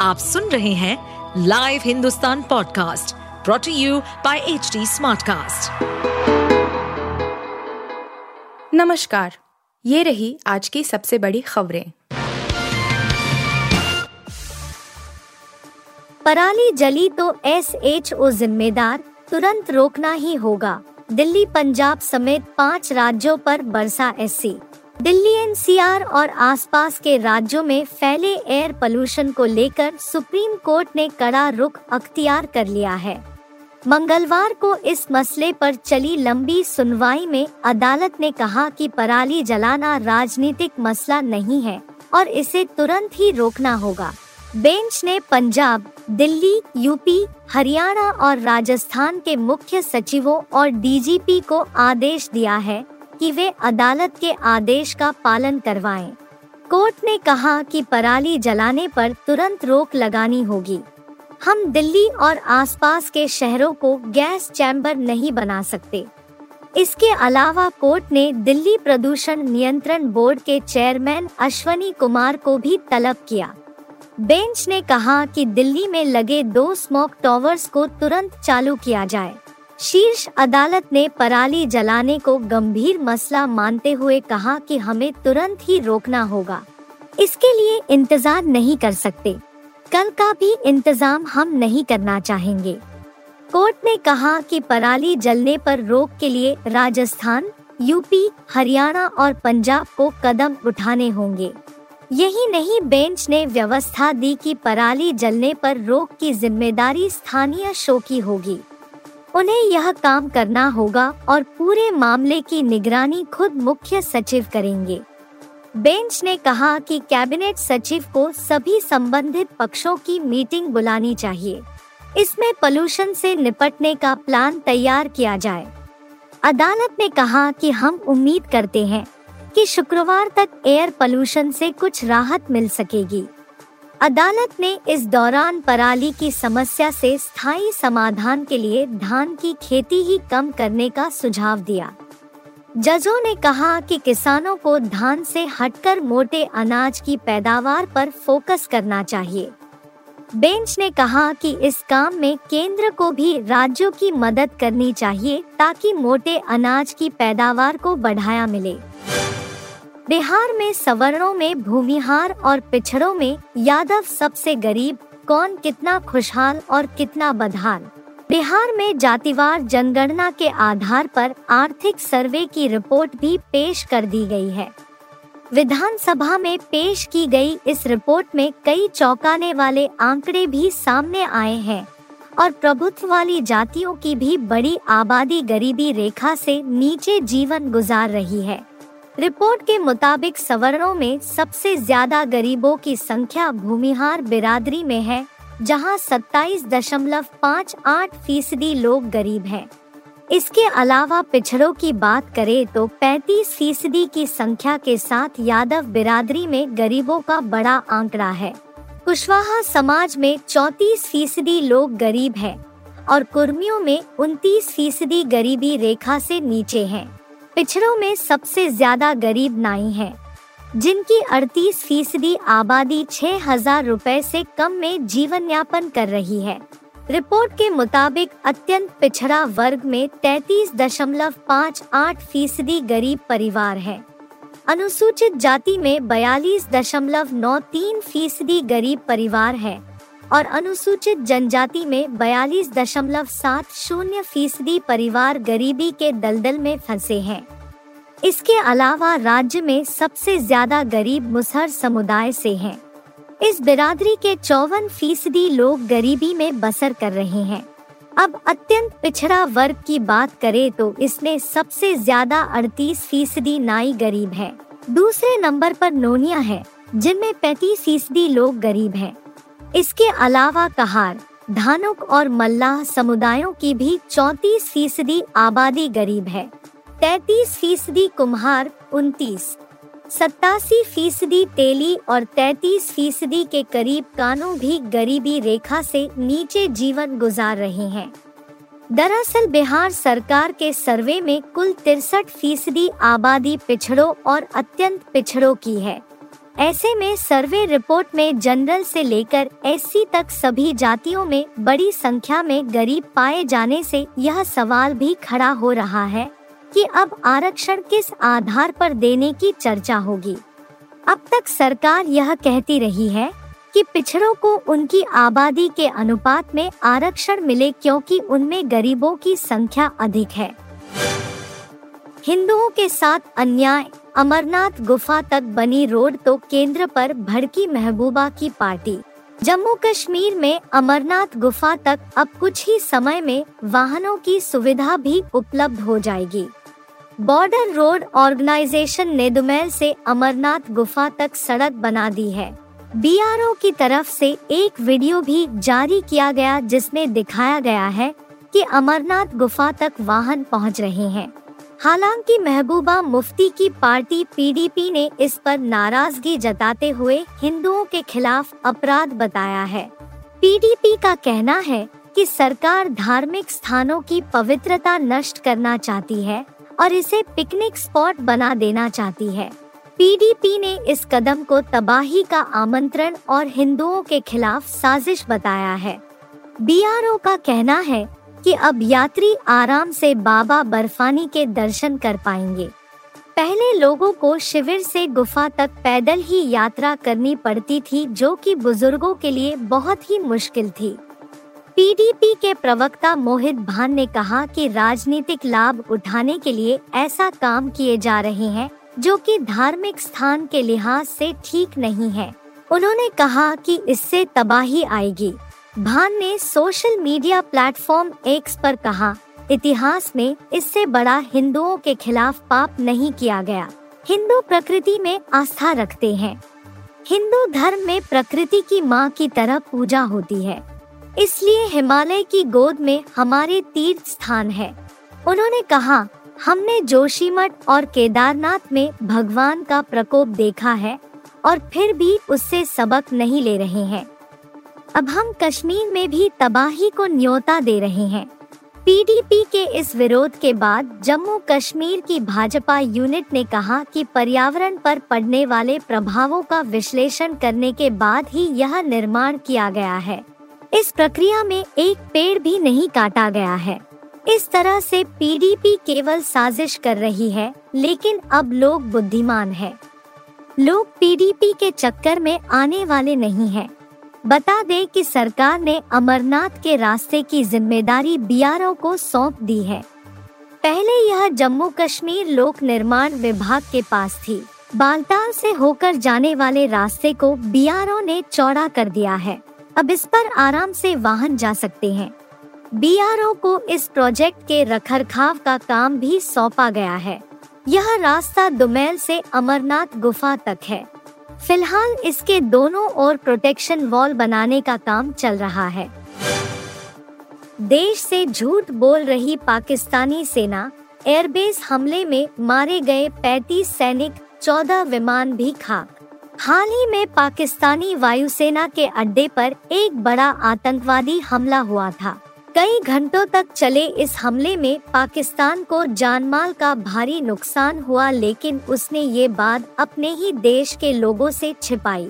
आप सुन रहे हैं live Hindustan podcast brought to you by H Smartcast. नमस्कार ये रही आज की सबसे बड़ी खबरें। पराली जली तो एस एच ओ जिम्मेदार तुरंत रोकना ही होगा। दिल्ली पंजाब समेत पाँच राज्यों पर बरसा एससी। दिल्ली एनसीआर और आसपास के राज्यों में फैले एयर पोल्यूशन को लेकर सुप्रीम कोर्ट ने कड़ा रुख अख्तियार कर लिया है। मंगलवार को इस मसले पर चली लंबी सुनवाई में अदालत ने कहा कि पराली जलाना राजनीतिक मसला नहीं है और इसे तुरंत ही रोकना होगा। बेंच ने पंजाब, दिल्ली, यूपी, हरियाणा और राजस्थान के मुख्य सचिवों और डीजीपी को आदेश दिया है कि वे अदालत के आदेश का पालन करवाएँ। कोर्ट ने कहा कि पराली जलाने पर तुरंत रोक लगानी होगी। हम दिल्ली और आसपास के शहरों को गैस चैम्बर नहीं बना सकते। इसके अलावा कोर्ट ने दिल्ली प्रदूषण नियंत्रण बोर्ड के चेयरमैन अश्वनी कुमार को भी तलब किया। बेंच ने कहा कि दिल्ली में लगे दो स्मोक टॉवर्स को तुरंत चालू किया जाए। शीर्ष अदालत ने पराली जलाने को गंभीर मसला मानते हुए कहा कि हमें तुरंत ही रोकना होगा। इसके लिए इंतज़ार नहीं कर सकते। कल का भी इंतज़ाम हम नहीं करना चाहेंगे। कोर्ट ने कहा कि पराली जलने पर रोक के लिए राजस्थान, यूपी, हरियाणा और पंजाब को कदम उठाने होंगे। यही नहीं, बेंच ने व्यवस्था दी कि पराली जलने पर रोक की ज़िम्मेदारी स्थानीय शो की होगी। उन्हें यह काम करना होगा और पूरे मामले की निगरानी खुद मुख्य सचिव करेंगे। बेंच ने कहा कि कैबिनेट सचिव को सभी संबंधित पक्षों की मीटिंग बुलानी चाहिए। इसमें पोल्यूशन से निपटने का प्लान तैयार किया जाए। अदालत ने कहा कि हम उम्मीद करते हैं कि शुक्रवार तक एयर पोल्यूशन से कुछ राहत मिल सकेगी। अदालत ने इस दौरान पराली की समस्या से स्थायी समाधान के लिए धान की खेती ही कम करने का सुझाव दिया। जजों ने कहा कि किसानों को धान से हटकर मोटे अनाज की पैदावार पर फोकस करना चाहिए। बेंच ने कहा कि इस काम में केंद्र को भी राज्यों की मदद करनी चाहिए ताकि मोटे अनाज की पैदावार को बढ़ाया मिले। बिहार में सवर्णों में भूमिहार और पिछड़ों में, यादव सबसे गरीब, कौन कितना खुशहाल और कितना बदहाल बिहार में जातिवार जनगणना के आधार पर आर्थिक सर्वे की रिपोर्ट भी पेश कर दी गई है। विधानसभा में पेश की गई इस रिपोर्ट में कई चौंकाने वाले आंकड़े भी सामने आए हैं और प्रभुत्व वाली जातियों की भी बड़ी आबादी गरीबी रेखा से नीचे जीवन गुजार रही है। रिपोर्ट के मुताबिक सवर्णों में सबसे ज़्यादा गरीबों की संख्या भूमिहार बिरादरी में है, जहाँ सत्ताईस दशमलव पाँच आठ फ़ीसदी लोग गरीब हैं। इसके अलावा पिछड़ों की बात करें तो 35 फ़ीसदी की संख्या के साथ यादव बिरादरी में गरीबों का बड़ा आंकड़ा है कुशवाहा समाज में 34 फ़ीसदी लोग गरीब हैं और कुर्मियों में 29 फ़ीसदी गरीबी रेखा से नीचे हैं। पिछड़ों में सबसे ज़्यादा गरीब नाई हैं, जिनकी 38 फ़ीसदी आबादी छह हज़ार रूपए से कम में जीवन यापन कर रही है। रिपोर्ट के मुताबिक अत्यंत पिछड़ा वर्ग में तैतीस दशमलव पाँच आठ फ़ीसदी गरीब परिवार है। अनुसूचित जाति में बयालीस दशमलव नौ तीन फ़ीसदी गरीब परिवार है। और अनुसूचित जनजाति में बयालीस दशमलव सात शून्य फ़ीसदी परिवार गरीबी के दलदल में फंसे हैं इसके अलावा राज्य में सबसे ज़्यादा गरीब मुसहर समुदाय से हैं। इस बिरादरी के चौवन फ़ीसदी लोग गरीबी में बसर कर रहे हैं अब अत्यंत पिछड़ा वर्ग की बात करें तो इसमें सबसे ज़्यादा अड़तीस फ़ीसदी नाई गरीब है दूसरे नंबर पर नोनिया है, जिनमें पैतीस फ़ीसदी लोग गरीब हैं। इसके अलावा कहार, धानुक और मल्लाह समुदायों की भी चौतीस फ़ीसदी आबादी गरीब है। तैतीस फ़ीसदी कुम्हार, उनतीस। सत्तासी फ़ीसदी तेली और तैतीस फ़ीसदी के करीब कानों भी गरीबी रेखा से नीचे जीवन गुजार रहे हैं। दरअसल बिहार सरकार के सर्वे में कुल तिरसठ फ़ीसदी आबादी पिछड़ों और अत्यंत पिछड़ों की है। ऐसे में सर्वे रिपोर्ट में जनरल से लेकर एससी तक सभी जातियों में बड़ी संख्या में गरीब पाए जाने से यह सवाल भी खड़ा हो रहा है कि अब आरक्षण किस आधार पर देने की चर्चा होगी। अब तक सरकार यह कहती रही है कि पिछड़ों को उनकी आबादी के अनुपात में आरक्षण मिले क्योंकि उनमें गरीबों की संख्या अधिक है। हिंदुओं के साथ अन्याय अमरनाथ गुफा तक बनी रोड तो केंद्र पर भड़की महबूबा की पार्टी। जम्मू कश्मीर में अमरनाथ गुफा तक अब कुछ ही समय में वाहनों की सुविधा भी उपलब्ध हो जाएगी। बॉर्डर रोड ऑर्गेनाइजेशन ने दुमैल से अमरनाथ गुफा तक सड़क बना दी है। बीआरओ की तरफ़ से एक वीडियो भी जारी किया गया जिसमें दिखाया गया है कि अमरनाथ गुफा तक वाहन पहुँच रहे हैं। हालाँकि महबूबा मुफ्ती की पार्टी पीडीपी ने इस पर नाराज़गी जताते हुए हिंदुओं के खिलाफ अपराध बताया है। पीडीपी का कहना है कि सरकार धार्मिक स्थानों की पवित्रता नष्ट करना चाहती है और इसे पिकनिक स्पॉट बना देना चाहती है। पीडीपी ने इस कदम को तबाही का आमंत्रण और हिंदुओं के खिलाफ साजिश बताया है। बीआरओ का कहना है कि अब यात्री आराम से बाबा बर्फानी के दर्शन कर पाएँगे। पहले लोगों को शिविर से गुफा तक पैदल ही यात्रा करनी पड़ती थी, जो कि बुज़ुर्गों के लिए बहुत ही मुश्किल थी। पीडीपी के प्रवक्ता मोहित भान ने कहा कि राजनीतिक लाभ उठाने के लिए ऐसा काम किए जा रहे हैं, जो कि धार्मिक स्थान के लिहाज से ठीक नहीं है। उन्होंने कहा कि इससे तबाही आएगी। भान ने सोशल मीडिया प्लेटफॉर्म एक्स पर कहा, इतिहास में इससे बड़ा हिंदुओं के खिलाफ पाप नहीं किया गया। हिंदू प्रकृति में आस्था रखते हैं। हिंदू धर्म में प्रकृति की माँ की तरह पूजा होती है। इसलिए हिमालय की गोद में हमारे तीर्थ स्थान है। उन्होंने कहा, हमने जोशीमठ और केदारनाथ में भगवान का प्रकोप देखा है और फिर भी उससे सबक नहीं ले रहे हैं। अब हम कश्मीर में भी तबाही को न्योता दे रहे हैं। पीडीपी के इस विरोध के बाद जम्मू कश्मीर की भाजपा यूनिट ने कहा कि पर्यावरण पर पड़ने वाले प्रभावों का विश्लेषण करने के बाद ही यह निर्माण किया गया है। इस प्रक्रिया में एक पेड़ भी नहीं काटा गया है। इस तरह से पीडीपी केवल साजिश कर रही है, लेकिन अब लोग बुद्धिमान है। लोग पीडीपी के चक्कर में आने वाले नहीं हैं। बता दें कि सरकार ने अमरनाथ के रास्ते की ज़िम्मेदारी बीआरओ को सौंप दी है। पहले यह जम्मू कश्मीर लोक निर्माण विभाग के पास थी। बालताल से होकर जाने वाले रास्ते को बीआरओ ने चौड़ा कर दिया है। अब इस पर आराम से वाहन जा सकते हैं। बीआरओ को इस प्रोजेक्ट के रखरखाव का काम भी सौंपा गया है। यह रास्ता दुमैल से अमरनाथ गुफा तक है। फ़िलहाल इसके दोनों ओर प्रोटेक्शन वॉल बनाने का काम चल रहा है। देश से झूठ बोल रही पाकिस्तानी सेना एयरबेस हमले में मारे गए 35 सैनिक 14 विमान भी खाक। हाल ही में पाकिस्तानी वायुसेना के अड्डे पर एक बड़ा आतंकवादी हमला हुआ था। कई घंटों तक चले इस हमले में पाकिस्तान को जानमाल का भारी नुकसान हुआ, लेकिन उसने ये बात अपने ही देश के लोगों से छिपाई।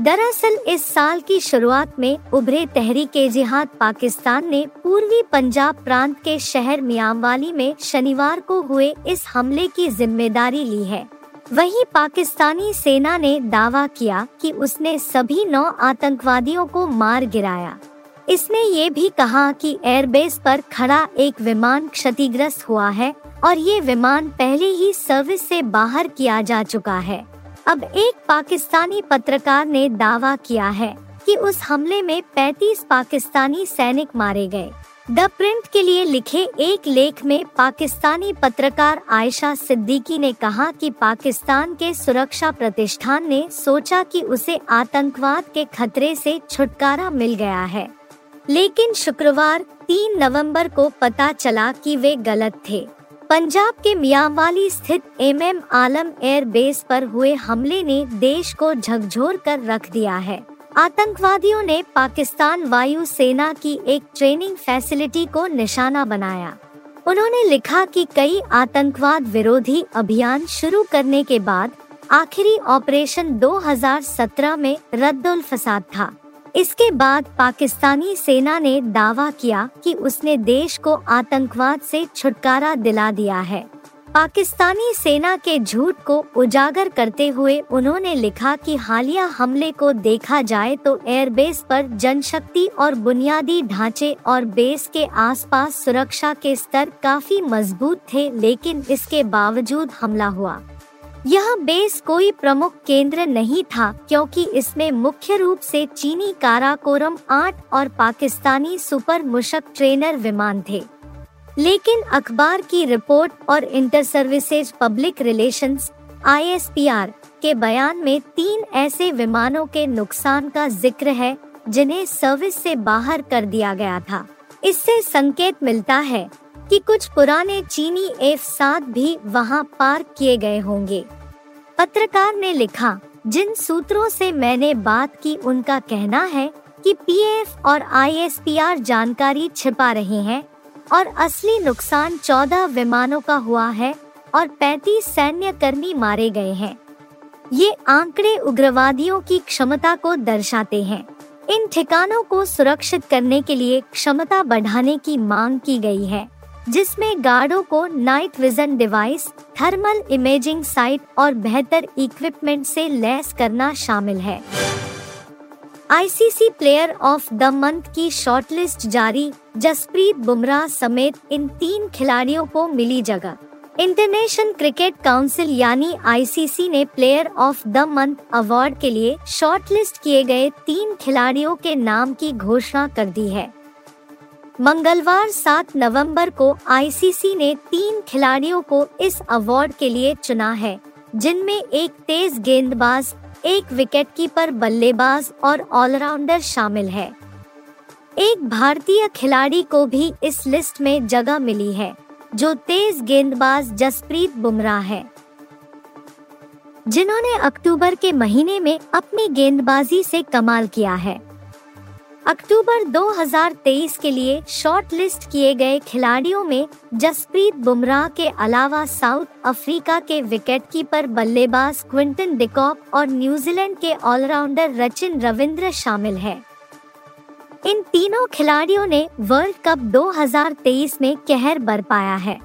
दरअसल इस साल की शुरुआत में उभरे तहरीक जिहाद पाकिस्तान ने पूर्वी पंजाब प्रांत के शहर मियामवाली में शनिवार को हुए इस हमले की ज़िम्मेदारी ली है। वहीं पाकिस्तानी सेना ने दावा किया कि उसने सभी नौ आतंकवादियों को मार गिराया। इसने ये भी कहा कि एयरबेस पर खड़ा एक विमान क्षतिग्रस्त हुआ है और ये विमान पहले ही सर्विस से बाहर किया जा चुका है। अब एक पाकिस्तानी पत्रकार ने दावा किया है कि उस हमले में 35 पाकिस्तानी सैनिक मारे गए। द प्रिंट के लिए लिखे एक लेख में पाकिस्तानी पत्रकार आयशा सिद्दीकी ने कहा कि पाकिस्तान के सुरक्षा प्रतिष्ठान ने सोचा कि उसे आतंकवाद के खतरे से छुटकारा मिल गया है। लेकिन शुक्रवार 3 नवंबर को पता चला कि वे गलत थे। पंजाब के मियावाली स्थित M M Alam air base पर हुए हमले ने देश को झकझोर कर रख दिया है। आतंकवादियों ने पाकिस्तान वायु सेना की एक ट्रेनिंग फैसिलिटी को निशाना बनाया। उन्होंने लिखा कि कई आतंकवाद विरोधी अभियान शुरू करने के बाद, आखिरी ऑपरेशन 2017 में रद्दुल फसाद था। इसके बाद पाकिस्तानी सेना ने दावा किया कि उसने देश को आतंकवाद से छुटकारा दिला दिया है। पाकिस्तानी सेना के झूठ को उजागर करते हुए उन्होंने लिखा कि हालिया हमले को देखा जाए तो एयरबेस पर जनशक्ति और बुनियादी ढांचे और बेस के आसपास सुरक्षा के स्तर काफ़ी मज़बूत थे, लेकिन इसके बावजूद हमला हुआ। यह बेस कोई प्रमुख केंद्र नहीं था, क्योंकि इसमें मुख्य रूप से चीनी काराकोरम आठ और पाकिस्तानी सुपर मुशक ट्रेनर विमान थे। लेकिन अखबार की रिपोर्ट और inter services public relations, ISPR, के बयान में तीन ऐसे विमानों के नुकसान का ज़िक्र है, जिन्हें सर्विस से बाहर कर दिया गया था। इससे संकेत मिलता है कि कुछ पुराने चीनी एफ़ सात भी वहाँ पार्क किए गए होंगे। पत्रकार ने लिखा, जिन सूत्रों से मैंने बात की उनका कहना है कि पीएफ और आईएसपीआर जानकारी छिपा रहे हैं और असली नुकसान 14 विमानों का हुआ है और 35 सैन्य कर्मी मारे गए हैं। ये आंकड़े उग्रवादियों की क्षमता को दर्शाते हैं। इन ठिकानों को सुरक्षित करने के लिए क्षमता बढ़ाने की मांग की गई है। जिसमें गार्डों को night vision device thermal imaging sight और बेहतर इक्विपमेंट से लैस करना शामिल है। ICC player of the month की शॉर्टलिस्ट जारी, जसप्रीत बुमराह समेत इन तीन खिलाड़ियों को मिली जगह। इंटरनेशनल क्रिकेट काउंसिल यानी आईसीसी ने player of the month award के लिए शॉर्टलिस्ट किए गए तीन खिलाड़ियों के नाम की घोषणा कर दी है। मंगलवार 7 नवंबर को आईसीसी ने तीन खिलाड़ियों को इस अवार्ड के लिए चुना है, जिनमें एक तेज गेंदबाज, एक विकेट कीपर बल्लेबाज और ऑलराउंडर शामिल है। एक भारतीय खिलाड़ी को भी इस लिस्ट में जगह मिली है, जो तेज गेंदबाज जसप्रीत बुमराह है। जिन्होंने अक्टूबर के महीने में अपनी गेंदबाजी से कमाल किया है। अक्टूबर 2023 के लिए शॉर्ट लिस्ट किए गए खिलाड़ियों में जसप्रीत बुमराह के अलावा साउथ अफ्रीका के विकेटकीपर बल्लेबाज क्विंटन डिकॉक और न्यूजीलैंड के ऑलराउंडर रचिन रविंद्र शामिल है। इन तीनों खिलाड़ियों ने वर्ल्ड कप 2023 में कहर बरपाया है।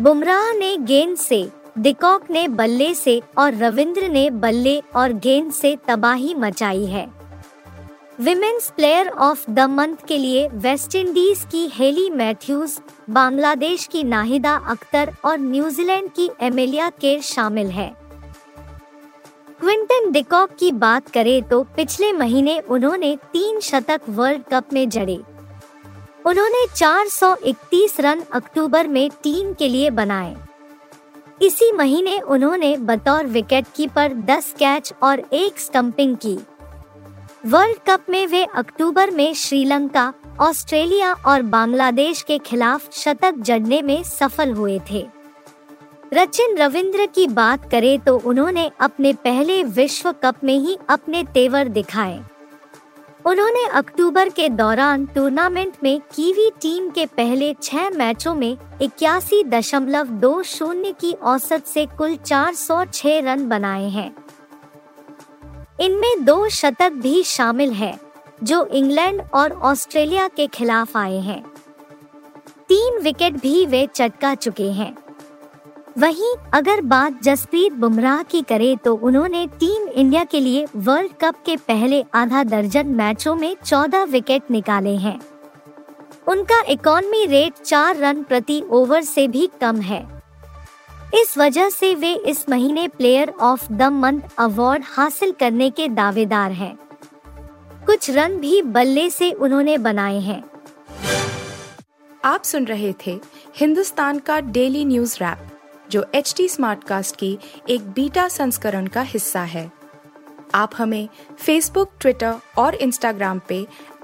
बुमराह ने गेंद से, डिकॉक ने बल्ले से और रविंद्र ने बल्ले और गेंद से तबाही मचाई है। Women's player of the month के लिए वेस्ट इंडीज की हेली मैथ्यूज बांग्लादेश की नाहिदा अख्तर और न्यूजीलैंड की एमेलिया केर शामिल है। क्विंटन डिकॉक की बात करें तो पिछले महीने उन्होंने तीन शतक वर्ल्ड कप में जड़े। उन्होंने 431 रन अक्टूबर में टीम के लिए बनाए। इसी महीने उन्होंने बतौर विकेटकीपर 10 कैच और एक स्टंपिंग की। वर्ल्ड कप में वे अक्टूबर में श्रीलंका, ऑस्ट्रेलिया और बांग्लादेश के खिलाफ शतक जड़ने में सफल हुए थे। रचिन रविंद्र की बात करें तो उन्होंने अपने पहले विश्व कप में ही अपने तेवर दिखाए। उन्होंने अक्टूबर के दौरान टूर्नामेंट में कीवी टीम के पहले छह मैचों में इक्यासी दशमलव दो शून्य की औसत से कुल 406 रन बनाए हैं। इनमें दो शतक भी शामिल है, जो इंग्लैंड और ऑस्ट्रेलिया के खिलाफ आए हैं। तीन विकेट भी वे चटका चुके हैं। वहीं अगर बात जसप्रीत बुमराह की करें तो उन्होंने टीम इंडिया के लिए वर्ल्ड कप के पहले आधा दर्जन मैचों में 14 विकेट निकाले हैं। उनका इकोनॉमी रेट चार रन प्रति ओवर से भी कम है। इस वजह से वे इस महीने player of the month award हासिल करने के दावेदार हैं। कुछ रन भी बल्ले से उन्होंने बनाए हैं आप सुन रहे थे हिंदुस्तान का डेली न्यूज़ रैप जो एच टी स्मार्ट कास्ट की एक बीटा संस्करण का हिस्सा है आप हमें फेसबुक ट्विटर और इंस्टाग्राम पे